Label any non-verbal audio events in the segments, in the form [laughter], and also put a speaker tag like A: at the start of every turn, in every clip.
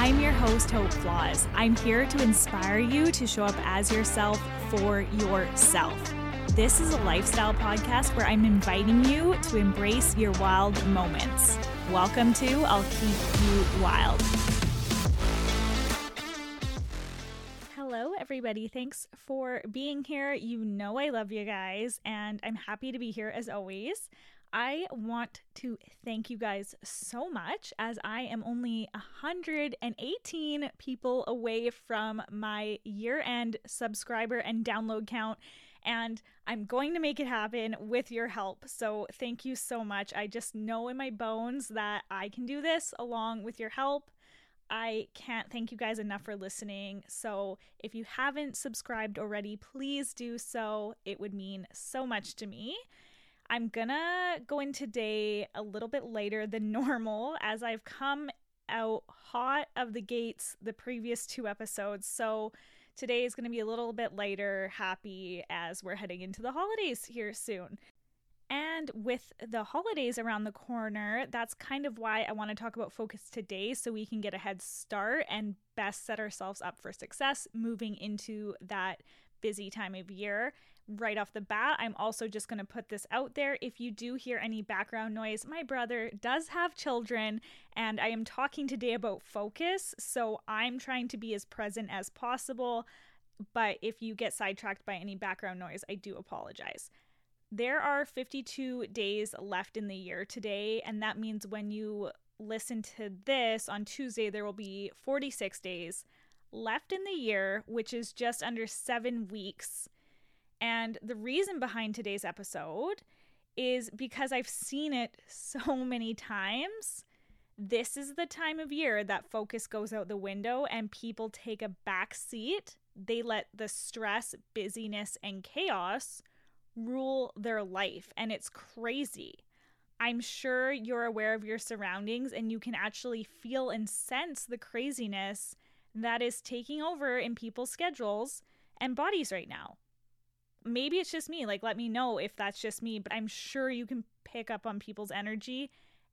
A: I'm your host, Hope Flawse. I'm here to inspire you to show up as yourself for yourself. This is a lifestyle podcast where I'm inviting you to embrace your wild moments. Welcome to I'll Keep You Wild. Hello, everybody. Thanks for being here. You know I love you guys, and I'm happy to be here as always. I want to thank you guys so much as I am only 118 people away from my year end subscriber and download count. And I'm going to make it happen with your help. So, thank you so much. I just know in my bones that I can do this along with your help. I can't thank you guys enough for listening. So, if you haven't subscribed already, please do so. It would mean so much to me. I'm gonna go in today a little bit later than [laughs] normal as I've come out hot of the gates the previous two episodes. So today is gonna be a little bit later, happy as we're heading into the holidays here soon. And with the holidays around the corner, that's kind of why I want to talk about focus today so we can get a head start and best set ourselves up for success moving into that busy time of year right off the bat, I'm also just going to put this out there. If you do hear any background noise, my brother does have children, and I am talking today about focus. So I'm trying to be as present as possible. But if you get sidetracked by any background noise, I do apologize. There are 52 days left in the year today, and that means when you listen to this on Tuesday, there will be 46 days left in the year, which is just under seven weeks and the reason behind today's episode is because I've seen it [laughs] so many times. This is the time of year that focus goes out the window and people take a back seat. They let the stress, busyness, and chaos rule their life, and it's crazy. I'm sure you're aware of your surroundings and you can actually feel and sense the craziness that is taking over in people's schedules and bodies right now maybe it's just me. Like, let me know if that's just me, but I'm sure you can pick up on people's energy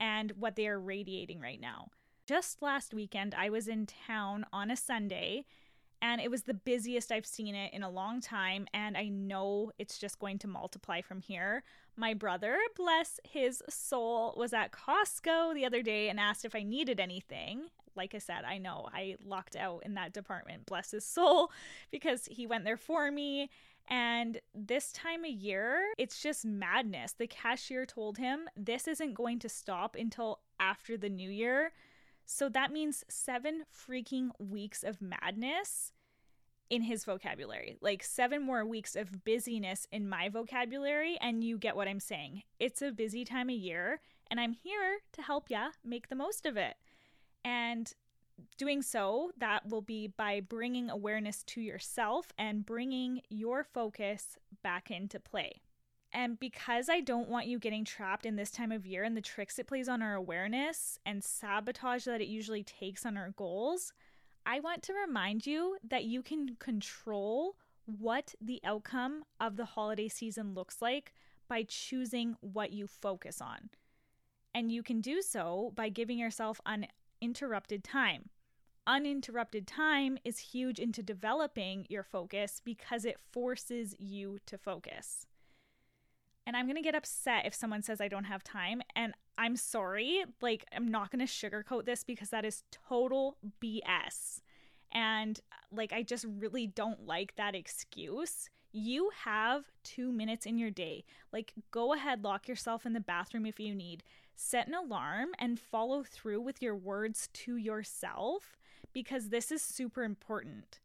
A: and what they are radiating right now. Just last weekend, I was in town on a Sunday and it was the busiest I've seen it in a long time. And I know it's just going to multiply from here. My brother, bless his soul, was at Costco the other day and asked if I needed anything. Like I said, I know I locked out in that department, bless his soul, [laughs] because he went there for me and this time of year, it's just madness. The cashier told him this isn't going to stop until after the new year. So that means seven freaking weeks of madness in his vocabulary. Like seven more weeks of busyness in my vocabulary. And you get what I'm saying. It's a busy time of year, and I'm here to help ya make the most of it. And doing so, that will be by bringing awareness to yourself and bringing your focus back into play. And because I don't want you getting trapped in this time of year and the tricks it plays on our awareness and sabotage that it usually takes on our goals, I want to remind you that you can control what the outcome of the holiday season looks like by choosing what you focus on. And you can do so by giving yourself an uninterrupted time. Uninterrupted time is huge into developing your focus because it forces you to focus. And I'm going to get upset if someone says I don't have time. And I'm sorry. Like, I'm not going to sugarcoat this because that is total BS. And, like, I just really don't like that excuse. You have two minutes in your day. Like, go ahead, lock yourself in the bathroom if you need set an alarm and follow through with your words to yourself because this is super important.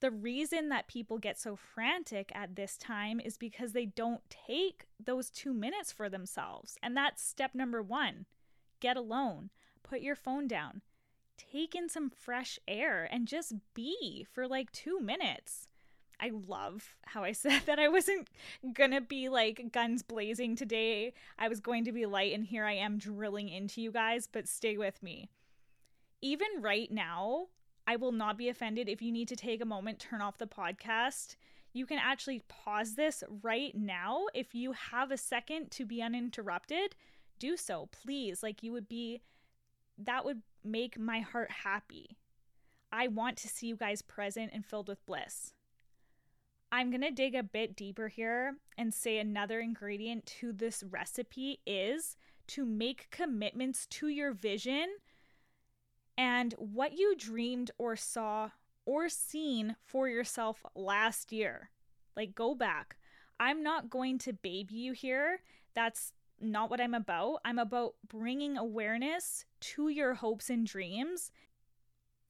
A: The reason that people get so frantic at this time is because they don't take those two minutes for themselves. And that's step number one get alone, put your phone down, take in some fresh air, and just be for like two minutes. I love how I [laughs] said that I wasn't gonna be like guns blazing today. I was going to be light, and here I am drilling into you guys, but stay with me. Even right now, I will not be offended if you need to take a moment, turn off the podcast. You can actually pause this right now. If you have a second to be uninterrupted, do so, please. Like, you would be, that would make my heart happy. I want to see you guys present and filled with bliss. I'm going to dig a bit deeper here and say another ingredient to this recipe is to make commitments to your vision and what you dreamed or saw or seen for yourself last year. Like, go back. I'm not going to baby you here. That's not what I'm about. I'm about bringing awareness to your hopes and dreams.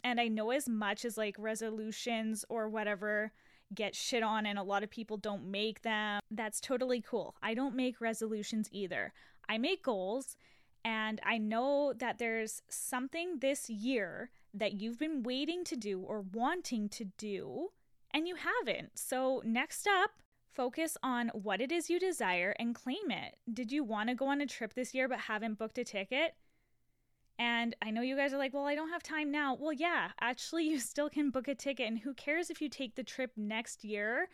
A: And I know as much as like resolutions or whatever get shit on and a lot of people don't make them, that's totally cool. I don't make resolutions either. I make goals and I know that there's something this year that you've been waiting to do or wanting to do and you haven't. So, next up, Focus on what it is you desire and claim it. Did you want to go on a trip this year but haven't booked a ticket? And I know you guys are like, well, I don't have time now. Well, yeah, actually, [laughs] you still can book a ticket. And who cares if you take the trip next year?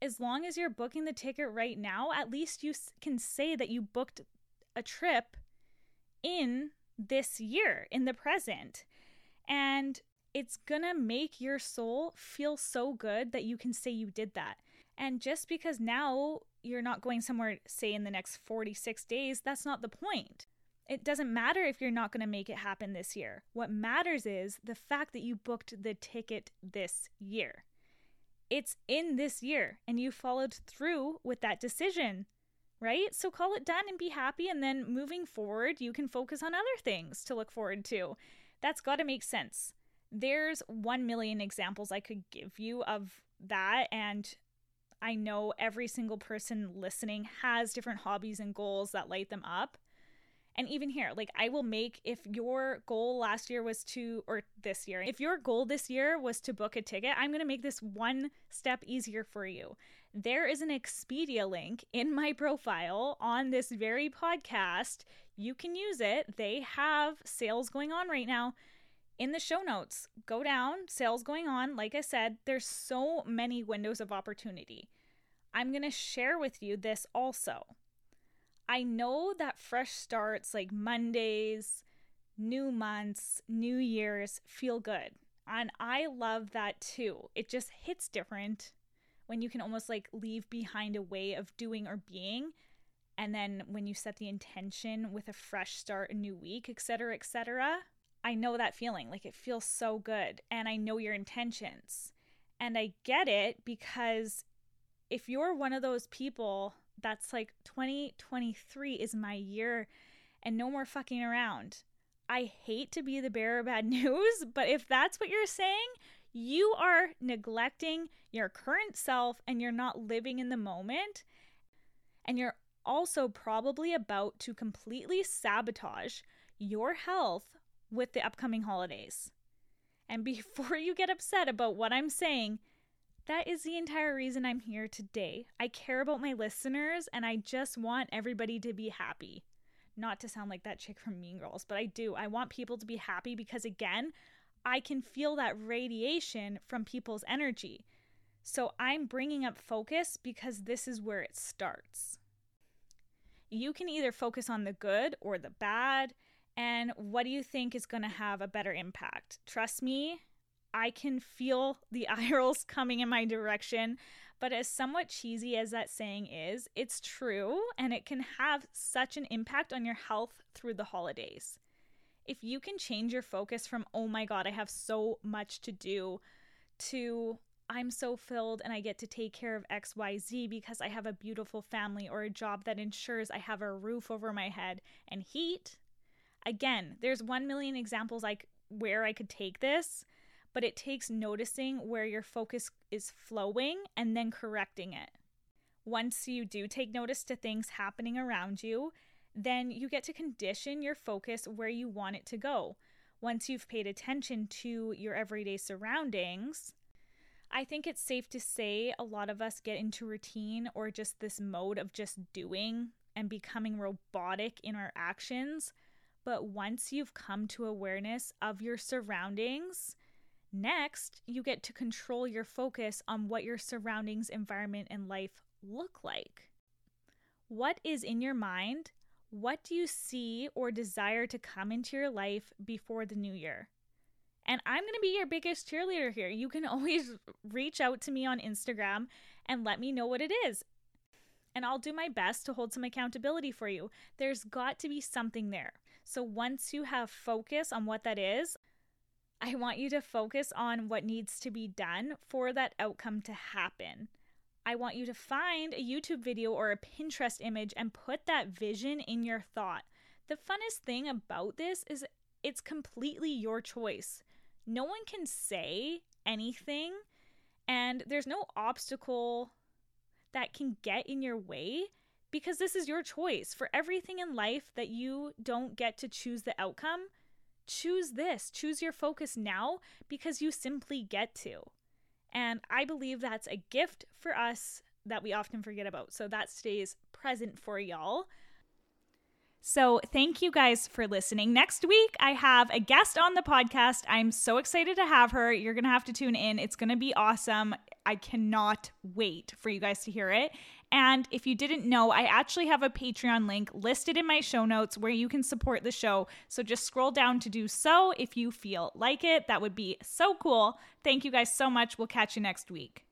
A: As long as you're booking the ticket right now, at least you can say that you booked a trip in this year, in the present. And it's gonna make your soul feel so good that you can say you did that. And just because now you're not going somewhere, say, in the next 46 days, that's not the point. It doesn't matter if you're not going to make it happen this year. What matters is the fact that you booked the ticket this year. It's in this year and you followed through with that decision, right? So call it done and be happy. And then moving forward, you can focus on other things to look forward to. That's got to make sense. There's 1 million examples I could give you of that. And I know every single person listening has different hobbies and goals that light them up. And even here, like I will make if your goal last year was to, or this year, if your goal this year was to book a ticket, I'm going to make this one step easier for you. There is an Expedia link in my profile on this very podcast. You can use it. They have sales going on right now in the show notes, go down, sales going on. Like I said, there's so many windows of opportunity. I'm going to share with you this also. I know that fresh starts like Mondays, new months, new years feel good. And I love that too. It just hits different when you can almost like leave behind a way of doing or being. And then when you set the intention with a fresh start, a new week, etc., etc., I know that feeling. Like it feels so good. And I know your intentions. And I get it because if you're one of those people that's like 2023 is my year and no more fucking around. I hate to be the bearer of bad [laughs] news, but if that's what you're saying, you are neglecting your current self and you're not living in the moment. And you're also probably about to completely sabotage your health with the upcoming holidays. And [laughs] before you get upset about what I'm saying, that is the entire reason I'm here today. I care about my listeners and I just want everybody to be happy. Not to sound like that chick from Mean Girls, but I do. I want people to be happy because, again, I can feel that radiation from people's energy. So I'm bringing up focus because this is where it starts. You can either focus on the good or the bad and what do you think is going to have a better impact? Trust me, I can feel the [laughs] eye rolls coming in my direction. But as somewhat cheesy as that saying is, it's true and it can have such an impact on your health through the holidays. If you can change your focus from, oh my God, I have so much to do, to I'm so filled and I get to take care of XYZ because I have a beautiful family or a job that ensures I have a roof over my head and heat Again, there's 1 million examples like where I could take this, but it takes noticing where your focus is flowing and then correcting it. Once you do take notice to things happening around you, then you get to condition your focus where you want it to go. Once you've paid attention to your everyday surroundings, I think it's safe to say a lot of us get into routine or just this mode of just doing and becoming robotic in our actions but once you've come to awareness of your surroundings, next you get to control your focus on what your surroundings, environment, and life look like. What is in your mind? what do you see or desire to come into your life before the new year? And I'm going to be your biggest cheerleader here. You can [laughs] always reach out to me on Instagram and let me know what it is. And I'll do my best to hold some accountability for you. There's got to be something there. So once you have focus on what that is, I want you to focus on what needs to be done for that outcome to happen. I want you to find a YouTube video or a Pinterest image and put that vision in your thought. The funnest thing about this is it's completely your choice. No one can say anything, and there's no obstacle that can get in your way because this is your choice. For everything in life that you don't get to choose the outcome, choose this. Choose your focus now because you simply get to. And I believe that's a gift for us that we often forget about. So that stays present for y'all. So, thank you guys for listening. Next week, I have a guest on the podcast. I'm so excited to have her. You're going to have to tune in. It's going to be awesome. I cannot wait for you guys to hear it. And if you didn't know, I actually have a Patreon link listed in my show notes where you can support the show. So just scroll down to do so if you feel like it. That would be so cool. Thank you guys so much. We'll catch you next week.